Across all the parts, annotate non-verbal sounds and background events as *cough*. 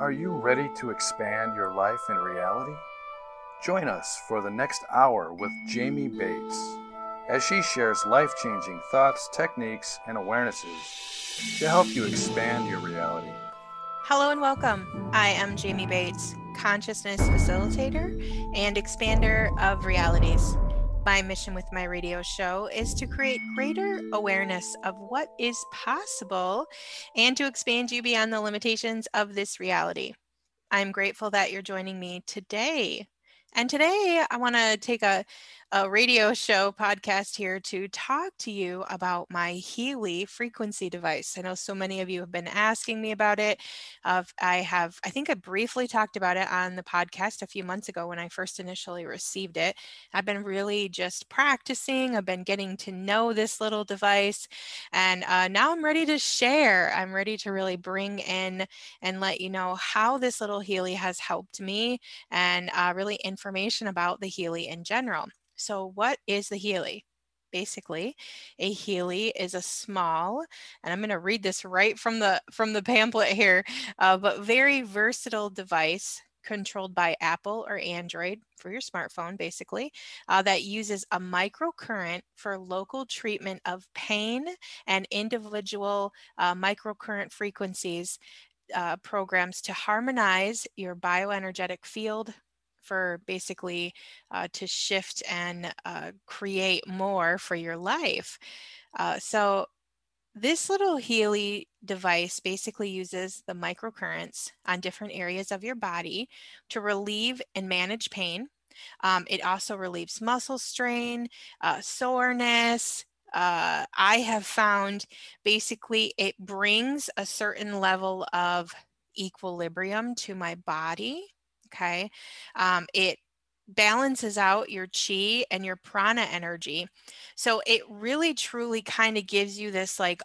Are you ready to expand your life in reality? Join us for the next hour with Jamie Bates as she shares life changing thoughts, techniques, and awarenesses to help you expand your reality. Hello and welcome. I am Jamie Bates, consciousness facilitator and expander of realities. My mission with my radio show is to create greater awareness of what is possible and to expand you beyond the limitations of this reality. I'm grateful that you're joining me today. And today I want to take a a radio show podcast here to talk to you about my Healy frequency device. I know so many of you have been asking me about it. Uh, I have, I think I briefly talked about it on the podcast a few months ago when I first initially received it. I've been really just practicing, I've been getting to know this little device, and uh, now I'm ready to share. I'm ready to really bring in and let you know how this little Healy has helped me and uh, really information about the Healy in general. So, what is the Healy? Basically, a Healy is a small, and I'm going to read this right from the from the *laughs* pamphlet here, uh, but very versatile device controlled by Apple or Android for your smartphone, basically, uh, that uses a microcurrent for local treatment of pain and individual uh, microcurrent frequencies uh, programs to harmonize your bioenergetic field for basically uh, to shift and uh, create more for your life. Uh, so this little Healy device basically uses the microcurrents on different areas of your body to relieve and manage pain. Um, it also relieves muscle strain, uh, soreness. Uh, I have found basically it brings a certain level of equilibrium to my body Okay. Um, it balances out your chi and your prana energy. So it really truly kind of gives you this like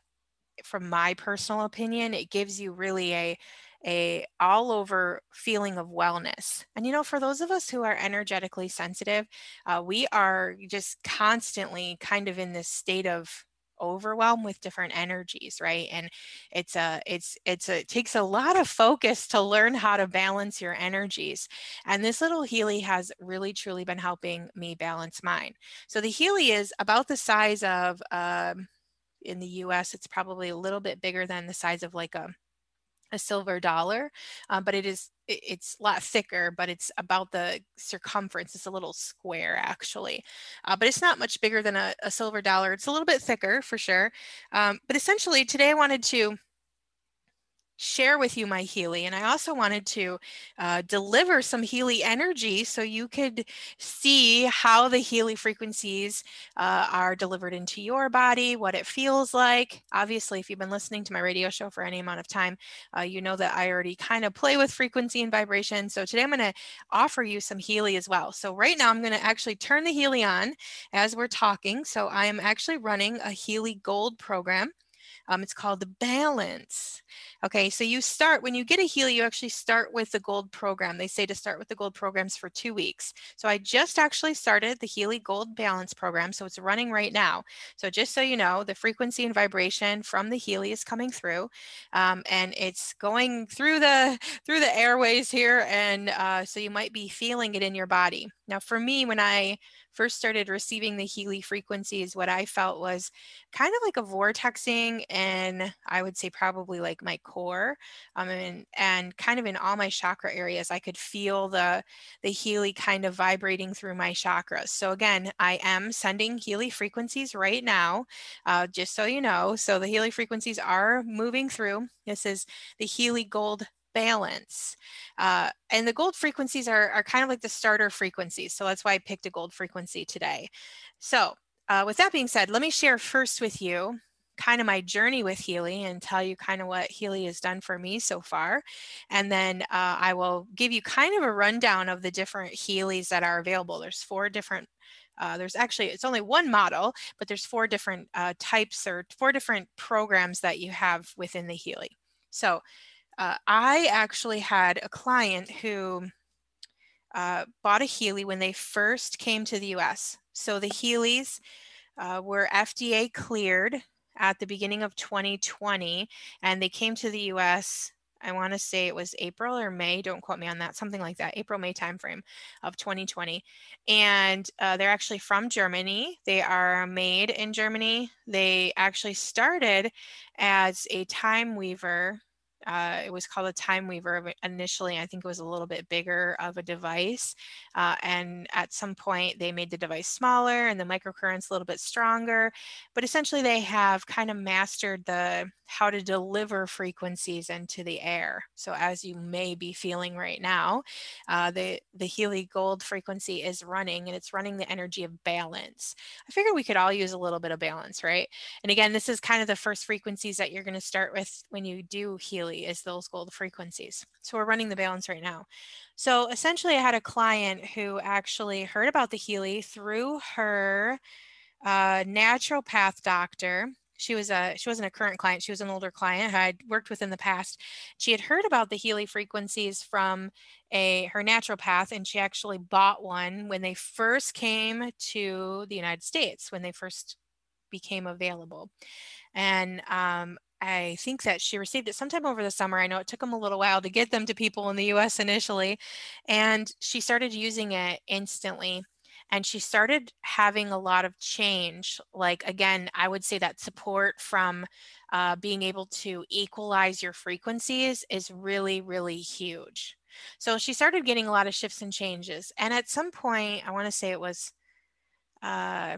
from my personal opinion, it gives you really a a all over feeling of wellness. And you know, for those of us who are energetically sensitive, uh, we are just constantly kind of in this state of overwhelm with different energies right? And it's a it's it's a it takes a lot of focus to learn how to balance your energies. And this little healy has really truly been helping me balance mine. So the healy is about the size of um, in the us it's probably a little bit bigger than the size of like a a silver dollar, um, but it is it's a lot thicker, but it's about the circumference. It's a little square actually, uh, but it's not much bigger than a, a, silver dollar. It's a little bit thicker for sure. Um, but essentially today I wanted to share with you my Healy. And I also wanted to uh, deliver some Healy energy so you could see how the Healy frequencies uh, are delivered into your body, what it feels like. Obviously, if you've been listening to my radio show for any amount of time, uh, you know that I already kind of play with frequency and vibration. So today I'm going to offer you some Healy as well. So right now I'm going to actually turn the Healy on as we're talking. So I am actually running a Healy Gold program. Um, it's called the balance. Okay, so you start when you get a Healy, you actually start with the gold program. They say to start with the gold programs for two weeks. So I just actually started the Healy Gold Balance program, so it's running right now. So just so you know, the frequency and vibration from the Healy is coming through, um, and it's going through the *laughs* through the airways here, and uh, so you might be feeling it in your body. Now, for me, when I first started receiving the Healy frequencies, what I felt was kind of like a vortexing, and I would say probably like my core, um, and, and kind of in all my chakra areas, I could feel the the Healy kind of vibrating through my chakras. So again, I am sending Healy frequencies right now, uh, just so you know. So the Healy frequencies are moving through. This is the Healy Gold balance. Uh, and the gold frequencies are, are kind of like the starter frequencies. So that's why I picked a gold frequency today. So uh, with that being said, let me share first with you kind of my journey with Healy and tell you kind of what Healy has done for me so far. And then uh, I will give you kind of a rundown of the different Healys that are available. There's four different uh, there's actually it's only one model but there's four different uh, types or four different programs that you have within the healy so uh, I actually had a client who uh, bought a Healy when they first came to the US. So the Healys uh, were FDA cleared at the beginning of 2020, and they came to the US I want to say it was April or May. Don't quote me on that. Something like that. April May timeframe of 2020, and uh, they're actually from Germany. They are made in Germany. They actually started as a TimeWaver uh, it was called a TimeWaver initially. I think it was a little bit bigger of a device. Uh, and at some point, they made the device smaller and the microcurrents a little bit stronger. But essentially, they have kind of mastered the how to deliver frequencies into the air. So as you may be feeling right now, uh, the, the Healy Gold frequency is running and it's running the energy of balance. I figure we could all use a little bit of balance, right? And again, this is kind of the first frequencies that you're going to start with when you do Healy is those gold frequencies. So we're running the balance right now. So essentially I had a client who actually heard about the Healy through her uh, naturopath doctor she was a she wasn't a current client she was an older client who i'd worked with in the past she had heard about the healy frequencies from a her naturopath and she actually bought one when they first came to the united states when they first became available and um, I think that she received it sometime over the summer. I know it took them a little while to get them to people in the US initially. And she started using it instantly and she started having a lot of change like again i would say that support from uh, being able to equalize your frequencies is really really huge. So she started getting a lot of shifts and changes and at some point i want to say it was uh,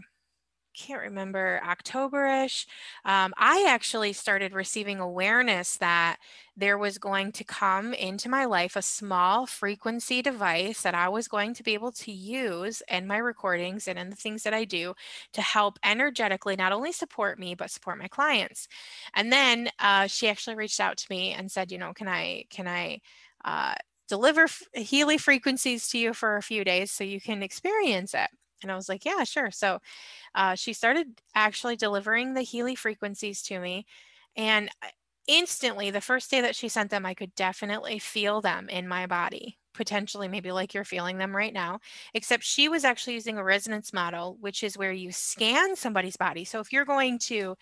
can't remember Octoberish, um, I actually started receiving awareness that there was going to come into my life a small frequency device that I was going to be able to use in my recordings and in the things that I do to help energetically not only support me but support my clients. And then uh, she actually reached out to me and said, you know, can I can I uh, deliver Healy frequencies to you for a few days so you can experience it? And I was like, yeah, sure. So uh, she started actually delivering the Healy frequencies to me. And instantly, the first day that she sent them, I could definitely feel them in my body, potentially, maybe like you're feeling them right now. Except she was actually using a resonance model, which is where you scan somebody's body. So if you're going to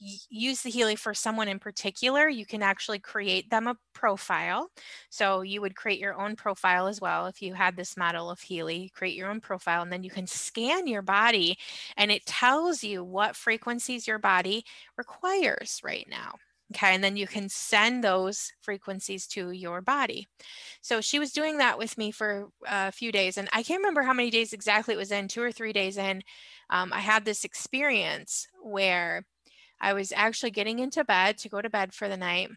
use the Healy for someone in particular, you can actually create them a profile. So you would create your own profile as well. If you had this model of Healy, create your own profile, and then you can scan your body and it tells you what frequencies your body requires right now. Okay, and then you can send those frequencies to your body. So she was doing that with me for a few days, and I can't remember how many days exactly it was in, two or three days in. Um, I had this experience where I was actually getting into bed to go to bed for the night.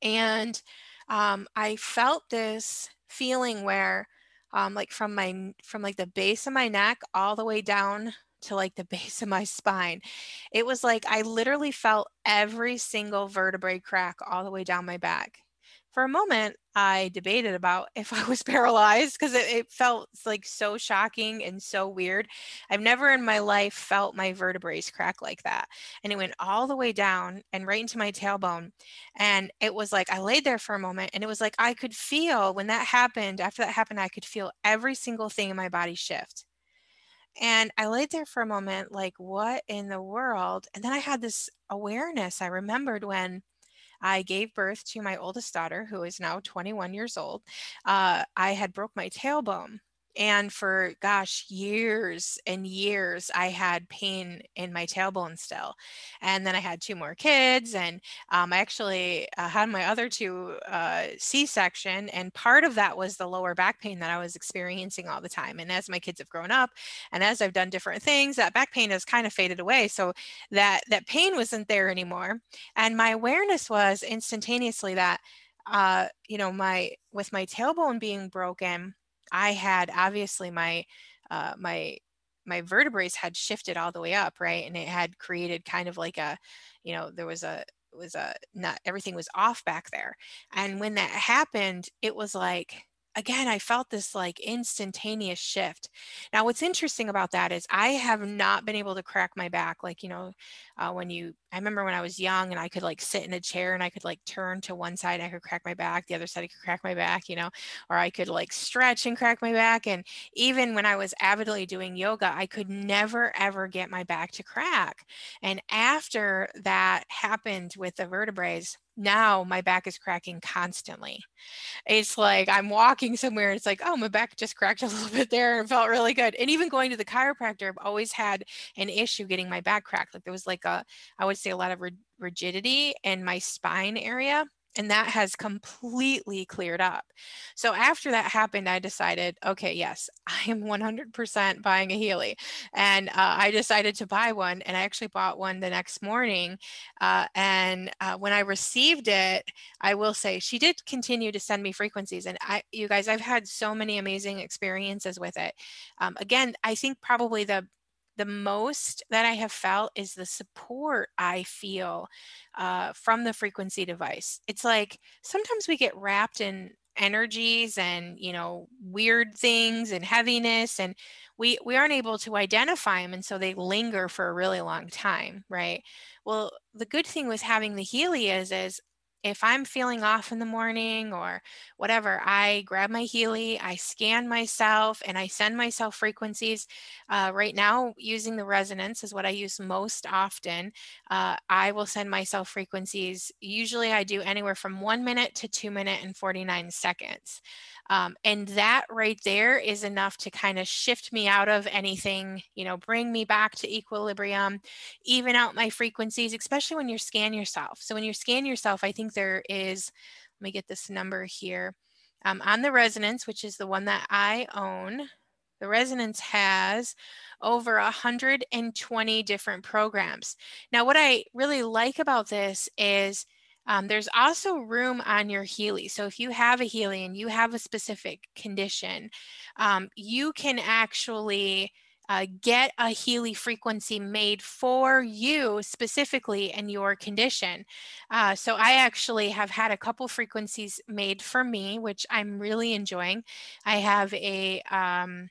And um, I felt this feeling where, um, like from my from like the base of my neck all the way down to like the *laughs* base of my spine, it was like I literally felt every single vertebrae crack all the way down my back for a moment i debated about if i was *laughs* paralyzed because it, it, felt like so shocking and so weird i've never in my life felt my vertebrae crack like that and it went all the way down and right into my tailbone and it was like i laid there for a moment and it was like i could feel when that happened after that happened i could feel every single thing in my body shift and I laid there for a moment, like, what in the world? And then I had this awareness. I remembered when I gave birth to my oldest daughter, who is now 21 years old. Uh, I had broke my tailbone and for gosh years and years i had pain in my tailbone still and then i had two more kids and um, i actually uh, had my other two uh, c-section and part of that was the lower back pain that i was experiencing all the time and as my kids have grown up and as i've done different things that back pain has kind of faded away so that that pain wasn't there anymore and my awareness was instantaneously that uh, you know my with my tailbone being broken I had obviously my uh, my my vertebrae had shifted all the way up, right, and it had created kind of like a, you know, there was a was a not everything was off back there, and when that happened, it was like again, I felt this like instantaneous shift. Now, what's interesting about that is I have not been able to crack my back. Like, you know, uh, when you, I remember when I was young and I could like sit in a chair and I could like turn to one side, I could crack my back, the other side, I could crack my back, you know, or I could like stretch and crack my back. And even when I was avidly doing yoga, I could never ever get my back to crack. And after that happened with the vertebrae, now my back is cracking constantly. It's like I'm walking somewhere, it's like, oh, my back just cracked a *laughs* little bit there and felt really good. And even going to the chiropractor, I've always had an issue getting my back cracked. Like there was like a, I would say a lot of rigidity in my spine area and that has completely cleared up. So after that happened, I decided, okay, yes, *laughs* I am 100% buying a Healy, and uh, I decided to buy one, and I actually bought one the next morning. Uh, and uh, when I received it, I will say she did continue to send me frequencies, and I, you guys, I've had so many amazing experiences with it. Um, again, I think probably the the most that I have felt is the support I feel uh, from the frequency device. It's like sometimes we get wrapped in energies and you know weird things and heaviness and we we aren't able to identify them and so they linger for a really long time right well the good thing with having the healy is is if I'm feeling off in the morning or whatever, I grab my Healy, I scan myself, and I send myself frequencies. Uh, right now, using the resonance is what I use most often. Uh, I will send myself frequencies. Usually, I do anywhere from one minute to two minute and 49 seconds. Um, and that right there is enough to kind of shift me out of anything, you know, bring me back to equilibrium, even out my frequencies, especially when you scan yourself. So when you scan yourself, I think there is, let me get this number here. Um, on the resonance, which is the one that I own, the resonance has over 120 different programs. Now, what I really like about this is um, there's also room on your Healy. So if you have a Healy and you have a specific condition, um, you can actually uh, get a Healy frequency made for you specifically in your condition. Uh, so I actually have had a couple frequencies made for me, which I'm really enjoying. I have a um,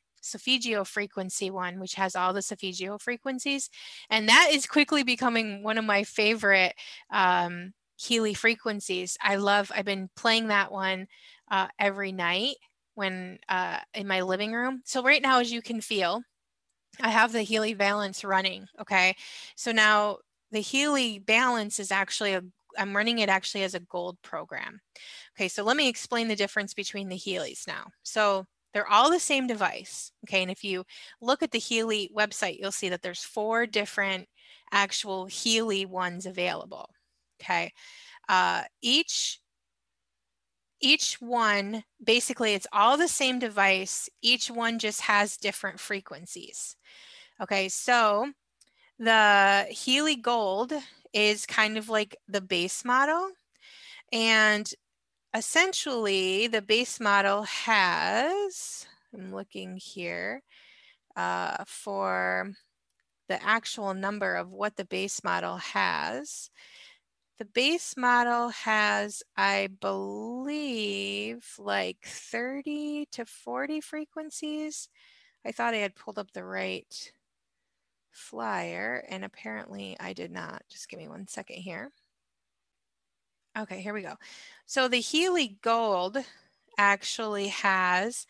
frequency one, which has all the Solfeggio frequencies. And that is quickly becoming one of my favorite um, Healy frequencies. I love, I've been playing that one uh, every night when uh, in my living room. So right now, as you can feel, I have the Healy Balance running. Okay. So now the Healy Balance is actually a, I'm running it actually as a gold program. Okay. So let me explain the difference between the Healys now. So they're all the same device. Okay. And if you look at the Healy website, you'll see that there's four different actual Healy ones available. Okay. Uh, each each one basically it's all the same device each one just has different frequencies. Okay so the healy gold is kind of like the base model and essentially the base model has i'm looking here uh, for the actual number of what the base model has the base model has, I believe, like 30 to 40 frequencies. I thought I had pulled up the right flyer, and apparently I did not. Just give me one second here. Okay, here we go. So the Healy Gold actually has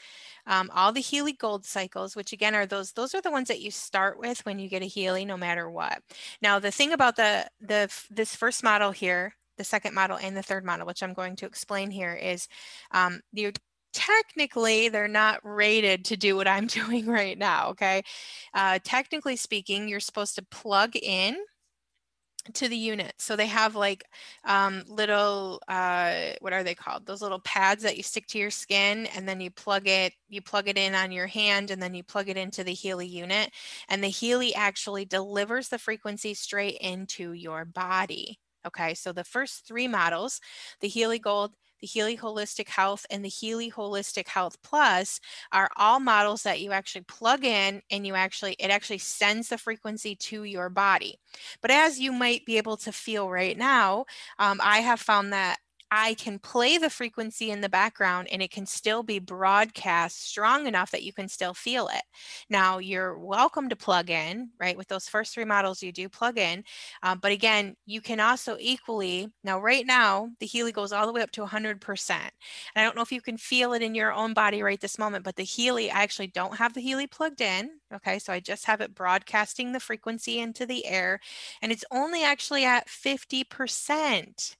um, all the Healy Gold cycles, which again are those those are the ones that you start with when you get a Healy, no matter what. Now the thing about the the this first model here, the second model and the third model, which I'm going to explain here, is um, you technically they're not rated to do what I'm *laughs* doing right now. Okay, uh, technically speaking, you're supposed to plug in to the unit. So they have like um, little, uh, what are they called? Those little pads that you stick to your skin and then you plug it, you plug it in on your hand and then you plug it into the Healy unit. And the Healy actually delivers the frequency straight into your body. Okay, so the first three models, the Healy Gold, the Healy Holistic Health, and the Healy Holistic Health Plus are all models that you actually plug in and you actually, it actually sends the frequency to your body. But as you might be able to feel right now, um, I have found that I can play the frequency in the background and it can still be broadcast strong enough that you can still feel it. Now, you're welcome to plug in, right? With those first three models, you do plug in. Um, but again, you can also equally, now, right now, the Healy goes all the way up to 100%. And I don't know if you can feel it in your own body right this moment, but the Healy, I actually don't have the Healy plugged in. Okay, so I just have it broadcasting the frequency into the air, and it's only actually at 50%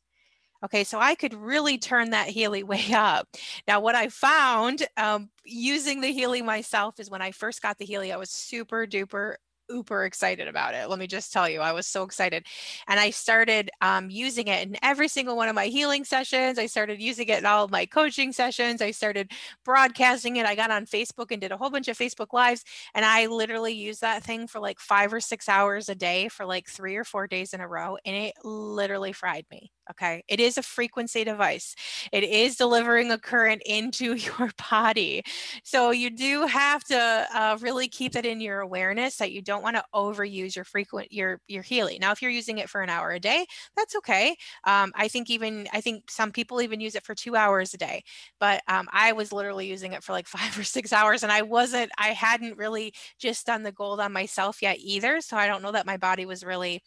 Okay, so I could really turn that Healy *laughs* way up. Now, what I found um, using the Healy myself is when I first got the Healy, I was super duper uber excited about it. Let me just tell you, I was so excited. And I started um, using it in every single one of my healing sessions. I started using it in all of my coaching sessions. I started broadcasting it. I got on Facebook and did a whole bunch of Facebook Lives. And I literally used that thing for like five or six hours a day for like three or four days in a row. And it literally fried me. Okay. It is a frequency device, it is delivering a current *laughs* into your body. So you do have to uh, really keep that in your awareness that you don't want to overuse your frequent, your, your Healy. Now, if you're using it for an hour a day, that's okay. Um, I think even, I think some people even use it for two hours a day, but um, I was literally using it for like *laughs* five or six hours and I wasn't, I hadn't really just done the gold on myself yet either. So I don't know that my body was really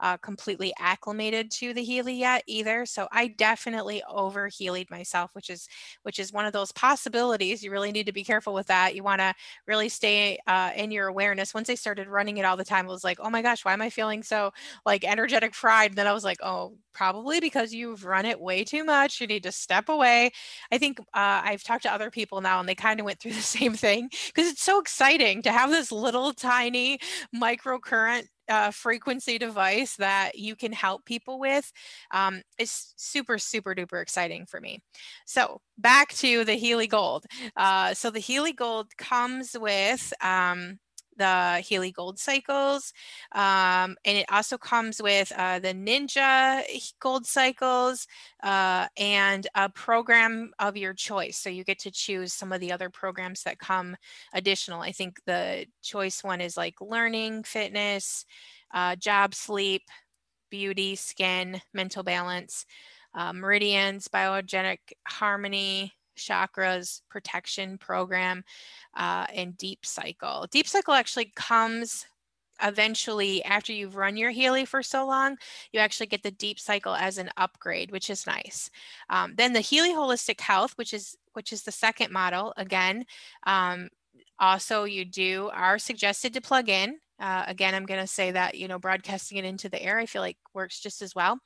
uh, completely acclimated to the Healy yet either. So I definitely over Healyed myself, which is which is one of those possibilities. You really need to be careful with that. You want to really stay uh, in your awareness. Once I started running it all the time, I was like, oh my gosh, why am I feeling so like energetic fried? And then I was like, oh, probably because you've run it way too much. You need to step away. I think uh, I've talked to other people now, and they kind of went through *laughs* the same thing because it's so exciting to have this little tiny microcurrent uh, frequency device that you can help people with um, is super, super duper exciting for me. So back to the Healy Gold. Uh, so the Healy Gold comes with um, the Healy Gold cycles. Um, and it also comes with uh, the Ninja Gold cycles uh, and a program of your choice. So you get to choose some of the other programs that come additional. I think the choice one is like learning, fitness, uh, job, sleep, beauty, skin, mental balance, uh, meridians, biogenic harmony, chakras protection program uh, and deep cycle deep cycle actually comes eventually after you've run your Healy for so long, you actually get the deep cycle as an upgrade, which is nice. Um, then the Healy Holistic Health, which is which is the second model, again, um, also you do are suggested to plug in uh, again, I'm going to say that, you know, broadcasting it into the air, I feel like works just as well.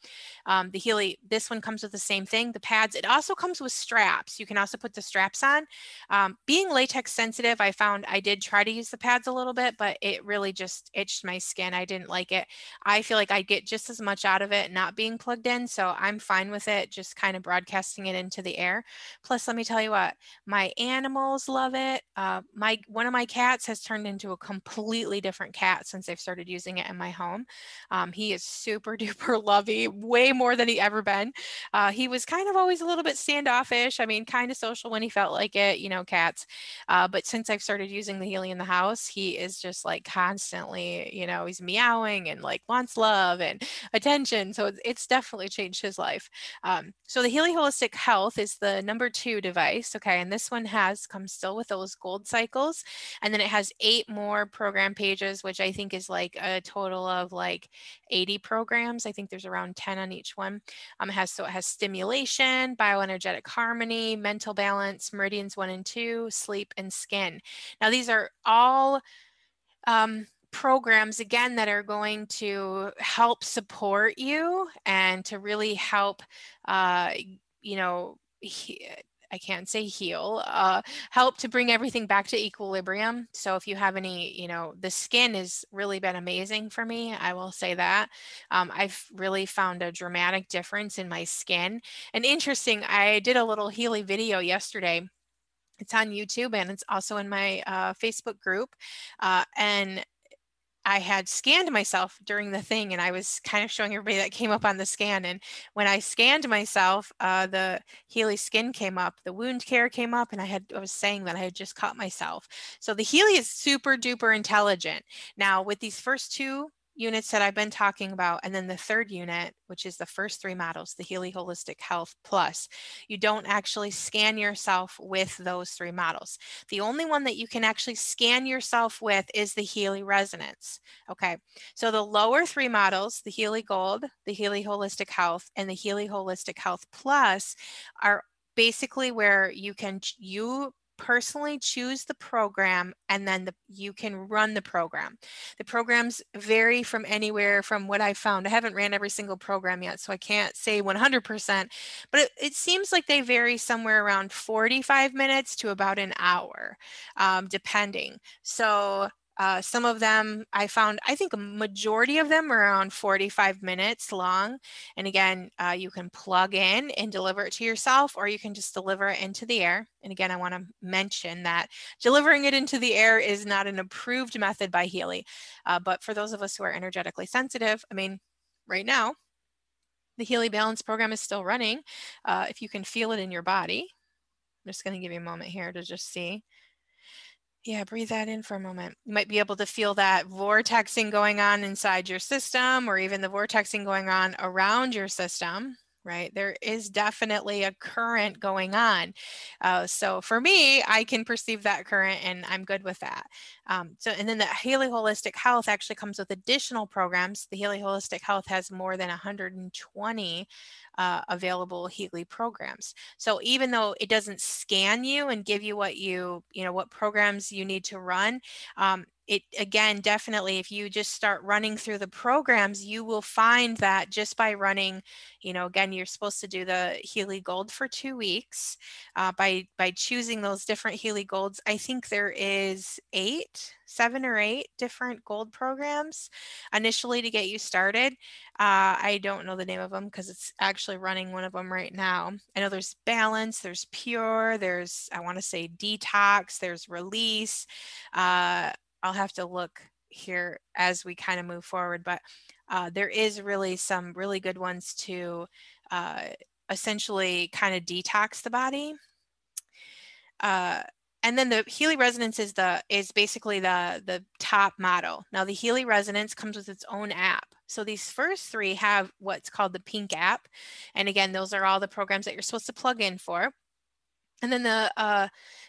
Um, the Healy, this one comes with the same thing, the pads. It also comes with straps. You can also put the straps on. Um, being latex sensitive, I found I did try to use the pads a little bit, but it really just itched my skin. I didn't like it. I feel like I get just as much out of it not being plugged in. So I'm fine with it, just kind of broadcasting it into the air. Plus, let me tell you what, my animals love it. Uh, my One of my cats has turned into a completely different cat cat since I've started using it in my home. Um, he is super *laughs* duper lovey, way more than he ever been. Uh, he was kind of always a little bit standoffish. I mean, kind of social when he felt like it, you know, cats. Uh, but since I've started using the Healy in the house, he is just like constantly, you know, he's meowing and like wants love and *laughs* attention. So it's definitely changed his life. Um, so the Healy Holistic Health is the number two device. Okay. And this one has comes still with those gold cycles. And then it has eight more program pages, which which I think is like a total of like 80 programs. I think there's around 10 on each one. Um, has so it has stimulation, bioenergetic harmony, mental balance, meridians one and two, sleep, and skin. Now these are all um, programs again that are going to help support you and to really help uh, you know he, I can't say heal, uh, help to bring everything back to equilibrium. So if you have any, you know, the skin has really been amazing for me. I will say that. Um, I've really found a dramatic difference in my skin. And interesting, I did a little Healy video yesterday it's on YouTube and it's also in my uh, Facebook group. Uh, and I had scanned myself during the thing and I was kind of showing everybody that came up on the scan. And when I scanned myself, uh, the Healy skin came up, the wound care came up, and I had I was saying that I had just caught myself. So the Healy is super duper intelligent. Now with these first two units that I've been talking about, and then the third unit, which is the first three models, the Healy Holistic Health Plus, you don't actually scan yourself with those three models. The only one that you can actually scan yourself with is the Healy Resonance. Okay, so the lower three models, the Healy Gold, the Healy Holistic Health, and the Healy Holistic Health Plus, are basically where you can you personally choose the program and then the, you can run the program. The programs vary from anywhere from what I found. I haven't ran every single program yet, so I can't say 100%, but it, it seems like they vary somewhere around 45 minutes to about an hour, um, depending. So uh, some of them I found, I think a majority of them are around 45 minutes long. And again, uh, you can plug in and deliver it to yourself, or you can just deliver it into the air. And again, I want to mention that delivering it into the air is not an approved method by Healy. Uh, but for those of us who are energetically sensitive, I mean, right now, the Healy Balance program is still running. Uh, if you can feel it in your body, I'm just going to give you a moment here to just see. Yeah, breathe that in for a moment. You might be able to feel that vortexing going on inside your system or even the vortexing going on around your system right? There is definitely a current going on. Uh, so for me, I can perceive that current and I'm good with that. Um, so, and then the Healy Holistic Health actually comes with additional programs. The Healy Holistic Health has more than 120 uh, available Healy programs. So even though it doesn't scan you and give you what you, you know, what programs you need to run, um, it again definitely if you just start running through the programs you will find that just by running you know again you're supposed to do the healy gold for two weeks uh, by by choosing those different healy golds. I think there is eight seven or eight different gold programs initially to get you started. Uh, i don't know the name of them because it's actually running one of them right now. I know there's balance there's pure there's i want to say detox there's release uh, I'll have to look here as we kind of move forward, but uh, there is really some really good ones to uh, essentially kind of detox the body. Uh, and then the Healy Resonance is the is basically the the top model. Now the Healy Resonance comes with its own app. So these first three have what's called the Pink app, and again, those are all the programs that you're supposed to plug in for. And then the uh,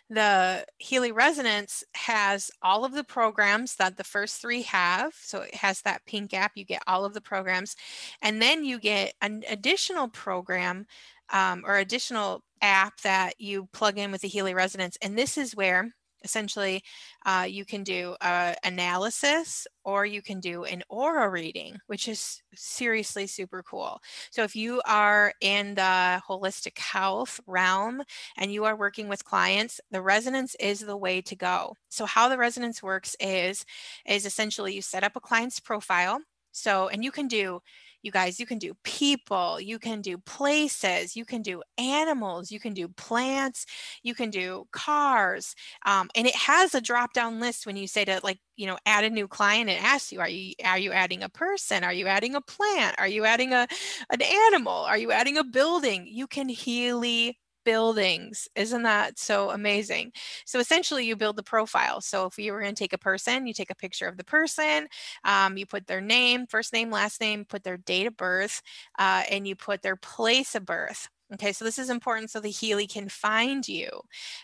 the Healy Resonance has all of the programs that the first three have. So it has that pink app, you get all of the programs. And then you get an additional program um, or additional app that you plug in with the Healy Resonance. And this is where essentially uh, you can do uh, analysis or you can do an aura reading which is seriously super cool. So if you are in the holistic health realm and you are working with clients the resonance is the way to go. So how the resonance works is is essentially you set up a client's profile. So and you can do you guys, you can do people, you can do places, you can do animals, you can do plants, you can do cars. Um, and it has a drop down list when you say to like, you know, add a new client, it asks you, are you are you adding a person? Are you adding a plant? Are you adding a an animal? Are you adding a building? You can Healy buildings. Isn't that so amazing? So essentially, you build the profile. So if you were going to take a person, you take a picture of the person, um, you put their name, first name, last name, put their date of birth, uh, and you put their place of birth. Okay, so this is important so the Healy can find you.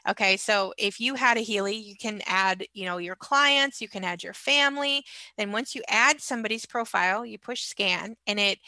Okay, so if you had a Healy, you can add, you know, your clients, you can add your family. Then once you add somebody's profile, you push scan and it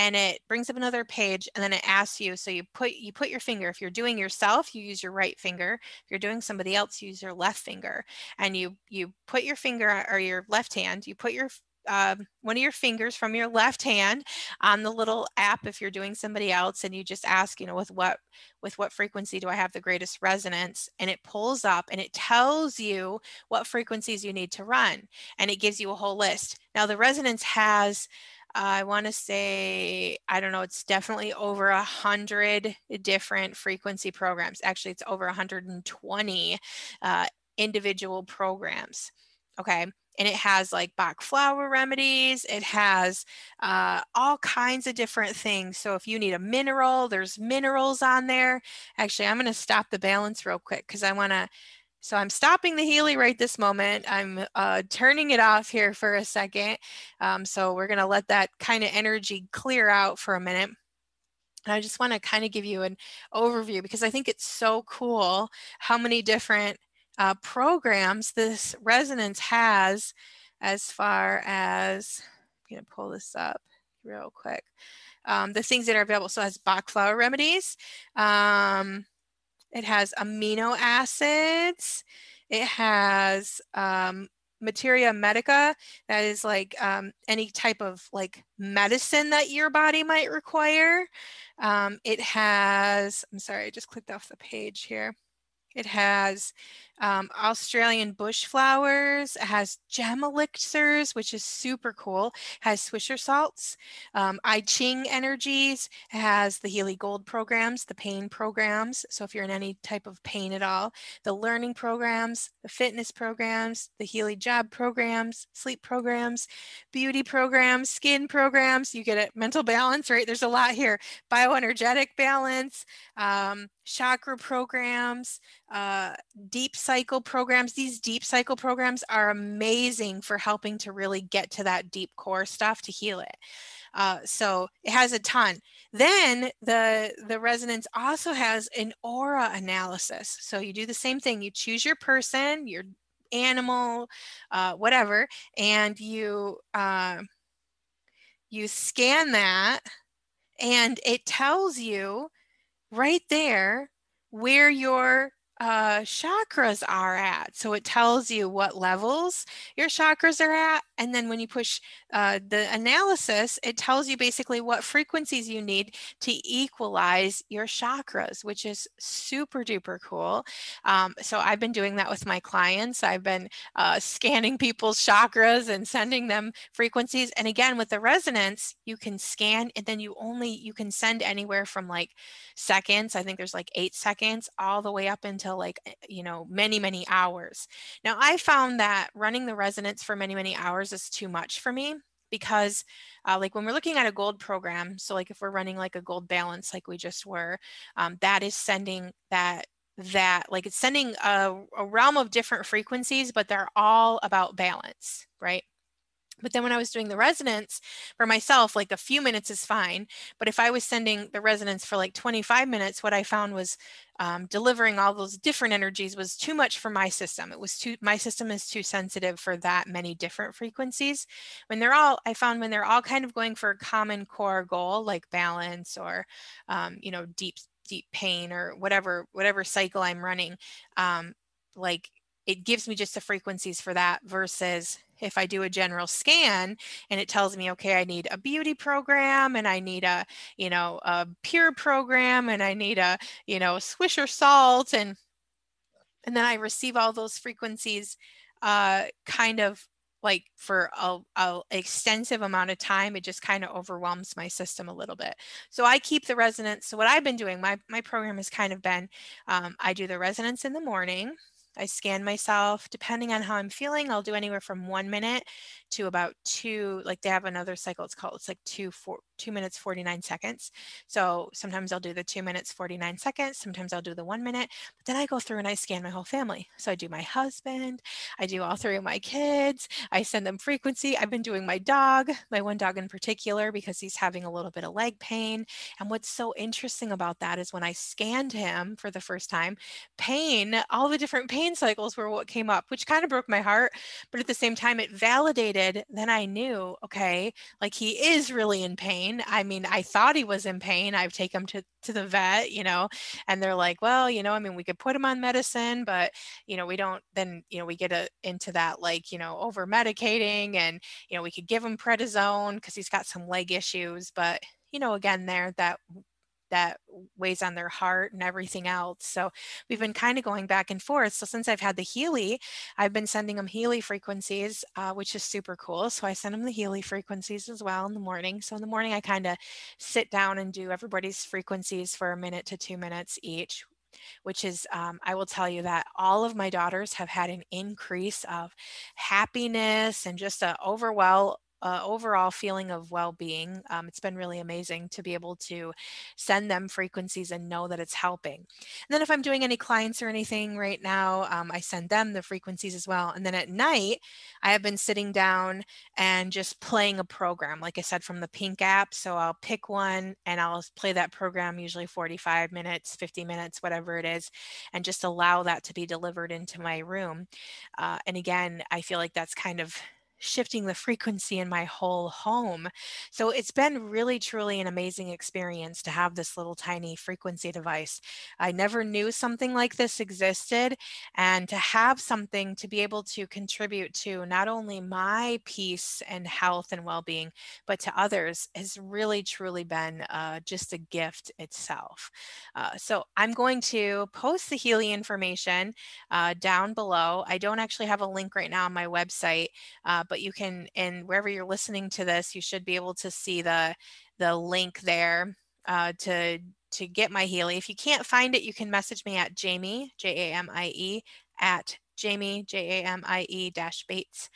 and it brings up another page and then it asks you so you put you put your finger if you're doing yourself you use your right finger if you're doing somebody else you use your left finger and you you put your finger or your left hand you put your uh, one of your fingers from your left hand on the little app if you're doing somebody else and you just ask you know with what with what frequency do i have the greatest resonance? and it pulls up and it tells you what frequencies you need to run and it gives you a whole list. Now the resonance has I want to say, I don't know, it's definitely over a hundred different frequency programs. Actually, it's over 120 uh, individual programs. Okay. And it has like Bach flower remedies. It has uh, all kinds of different things. So if you need a mineral, there's minerals on there. Actually, I'm going to stop the balance real quick because I want to so I'm stopping the Healy right this moment. I'm uh, turning it off here for a second. Um, so we're going to let that kind of energy clear out for a minute. And I just want to kind of give you an overview because I think it's so cool how many different uh, programs this resonance has as far as, I'm going to pull this up real quick. Um, the things that are available. So it has Bach flower remedies. Um, it has amino acids, it has um, materia medica that is like um, any type of like medicine that your body might require. Um, it has i'm sorry i just clicked off the page here it has um, Australian bush flowers. It has gem elixirs, which is super cool. It has Swisher salts, um, I Ching energies. It has the Healy Gold programs, the pain programs. So if you're in any type of pain at all, the learning programs, the fitness programs, the Healy job programs, sleep programs, beauty programs, skin programs. You get it. Mental balance, right? There's a lot here. Bioenergetic balance, um, chakra programs, uh, deep cycle programs. These deep cycle programs are amazing for helping to really get to that deep core stuff to heal it. Uh, so it has a ton. Then the the resonance also has an aura analysis. So you do the same thing. You choose your person, your animal, uh, whatever, and you uh, you scan that, and it tells you right there where your uh, chakras are at. So it tells you what levels your chakras are at. And then when you push uh, the analysis, it tells you basically what frequencies you need to equalize your chakras, which is super duper cool. Um, so I've been doing that with my clients. I've been uh, scanning people's chakras and sending them frequencies. And again, with the resonance, you can scan and then you only, you can send anywhere from like seconds. I think there's like eight seconds all the way up until until like eh, you know many many hours. Now i found that running the resonance for many many hours is too much for me because uh, like when we're looking at a gold program so like if we're running like a gold balance like we just were um, that is sending that that like it's sending a, a realm of different frequencies but they're all about balance right but then when I was doing the resonance for myself, like a few minutes is fine. But if I was sending the resonance for like 25 minutes, what I found was um, delivering all those different energies was too much for my system. It was too, my system is too sensitive for that many different frequencies. When they're all, I found when they're all kind of going for a common core goal, like balance or, um, you know, deep, deep pain or whatever, whatever cycle I'm running, um, like it gives me just the frequencies for that versus if I do a general scan and it tells me, okay, I need a beauty program and I need a, you know, a pure program and I need a, you know, swisher salt and and then I receive all those frequencies uh, kind of like for a, a, extensive amount of time it just kind of overwhelms my system a little bit. So i keep the resonance so what i've been doing my, my program has kind of been um, i do the resonance in the morning I scan myself. Depending on how I'm feeling, I'll do anywhere from one minute to about two. Like they have another cycle. It's called. It's like two four two minutes forty nine seconds. So sometimes I'll do the two minutes forty nine seconds. Sometimes I'll do the one minute. But then I go through and I scan my whole family. So I do my husband. I do all three of my kids. I send them frequency. I've been doing my dog, my one dog in particular, because he's having a little bit of leg pain. And what's so interesting about that is when I scanned him for the first time, pain, all the different pain cycles were what came up, which kind of broke my heart. But at the same time, it validated. Then I knew, okay, like he is really in pain. I mean, I thought he was in pain. I've taken him to, to the vet, you know, and they're like, well, you know, I mean, we could put him on medicine, but, you know, we don't, then, you know, we get a, into that, like, you know, over medicating and, you know, we could give him prednisone because he's got some leg issues. But, you know, again, there that that weighs on their heart and everything else. So we've been kind of going back and forth. So since I've had the Healy, I've been sending them Healy frequencies, uh, which is super cool. So I send them the Healy frequencies as well in the morning. So in the morning, I kind of sit down and do everybody's frequencies for a minute to two minutes each, which is um, i will tell you that all of my daughters have had an increase of happiness and just a overwhelm uh, overall feeling of well-being. Um, it's been really amazing to be able to send them frequencies and know that it's helping. And then if I'm doing any clients or anything right now, um, I send them the frequencies as well. And then at night, I have been sitting down and just playing a program, like I said, from the Pink app. So I'll pick one and I'll play that program, usually 45 minutes, 50 minutes, whatever it is, and just allow that to be delivered into my room. Uh, and again, I feel like that's kind of shifting the frequency in my whole home. So it's been really, truly an amazing experience to have this little tiny frequency device. I never knew something like this existed, and to have something to be able to contribute to not only my peace and health and well being, but to others has really, truly been uh, just a gift itself. Uh, so I'm going to post the Healy information uh, down below. I don't actually have a link right now on my website. But you can, and wherever you're listening to this, you should be able to see the the link there uh, to to get my Healy. If you can't find it, you can message me at Jamie J A M I E at Jamie J A M I E dash Bates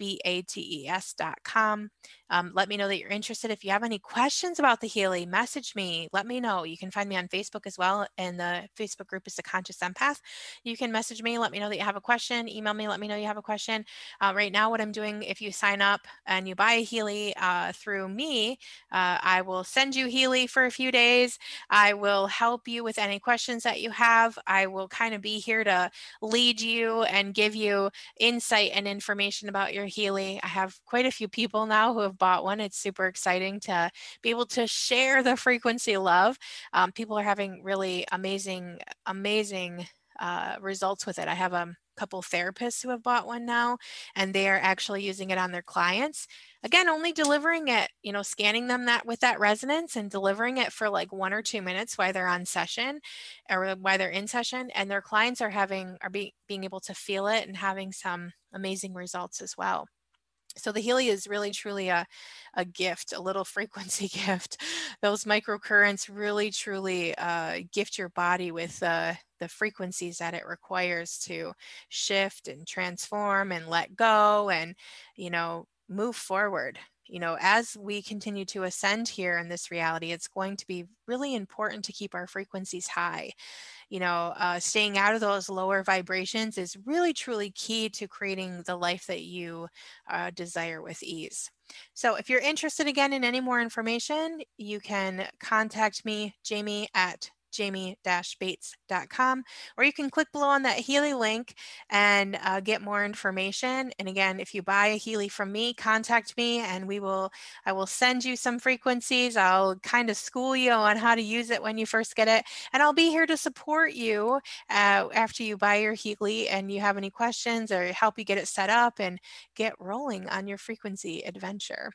B-A-T-E-S.com. Um, let me know that you're interested. If you have any questions about the Healy, message me. Let me know. You can find me on Facebook as well. And the Facebook group is the Conscious Empath. You can message me. Let me know that you have a question. Email me. Let me know you have a question. Uh, right now, what I'm doing, if you sign up and you buy a Healy uh, through me, uh, I will send you Healy for a few days. I will help you with any questions that you have. I will kind of be here to lead you and give you insight and information about your Healy. I have quite a few people now who have bought one. It's super exciting to be able to share the frequency love. Um, people are having really amazing, amazing uh, results with it. I have a couple therapists who have bought one now, and they are actually using it on their clients. Again, only delivering it, you know, scanning them that with that resonance and delivering it for like one or two minutes while they're on session or while they're in session, and their clients are having are be, being able to feel it and having some amazing results as well so the Healy is really truly a, a gift, a little *laughs* frequency gift. Those microcurrents really truly uh, gift your body with uh, the frequencies that it requires to shift and transform and let go and, you know, move forward. You know, as we continue to ascend here in this reality, it's going to be really important to keep our frequencies high you know, uh, staying out of those lower vibrations is really truly key to creating the life that you uh, desire with ease. So if you're interested again in any more information, you can contact me, Jamie at jamie-bates.com, or you can click below on that Healy link and uh, get more information. And again, if you buy a Healy from me, contact me and we will, I will send you some frequencies. I'll kind of school you on how to use it when you first get it. And I'll be here to support you uh, after you buy your Healy and you have any questions or help you get it set up and get rolling on your frequency adventure.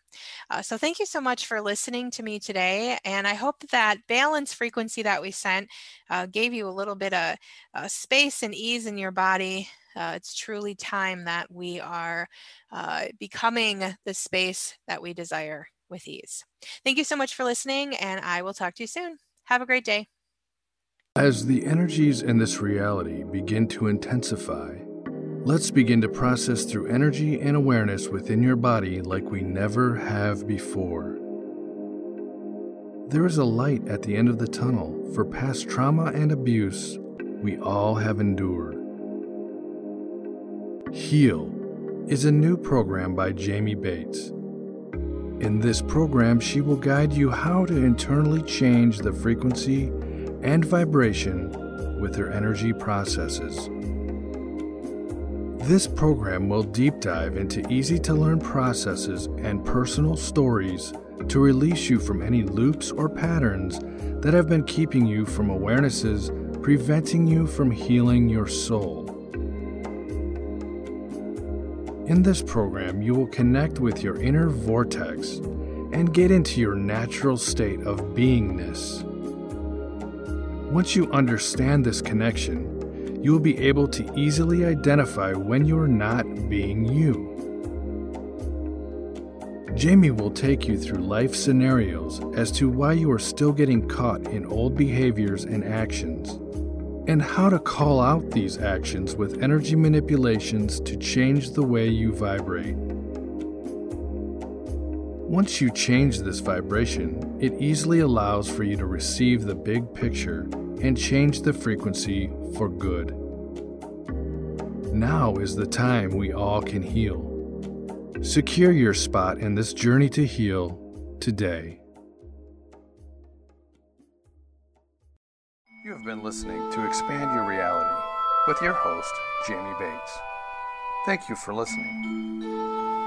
Uh, so thank you so much for listening to me today. And I hope that balance frequency that we uh, gave you a little bit of uh, space and ease in your body. Uh, it's truly time that we are uh, becoming the space that we desire with ease. Thank you so much for listening, and I will talk to you soon. Have a great day. As the energies in this reality begin to intensify, let's begin to process through energy and awareness within your body like we never have before. There is a light at the end of the tunnel for past trauma and abuse we all have endured. Heal is a new program by Jamie Bates. In this program, she will guide you how to internally change the frequency and vibration with her energy processes. This program will deep dive into easy to learn processes and personal stories to release you from any loops or patterns that have been keeping you from awarenesses, preventing you from healing your soul. In this program, you will connect with your inner vortex and get into your natural state of beingness. Once you understand this connection, you will be able to easily identify when you are not being you. Jamie will take you through life scenarios as to why you are still getting caught in old behaviors and actions, and how to call out these actions with energy manipulations to change the way you vibrate. Once you change this vibration, it easily allows for you to receive the big picture and change the frequency for good. Now is the time we all can heal. Secure your spot in this journey to heal today. You have been listening to Expand Your Reality with your host, Jamie Bates. Thank you for listening.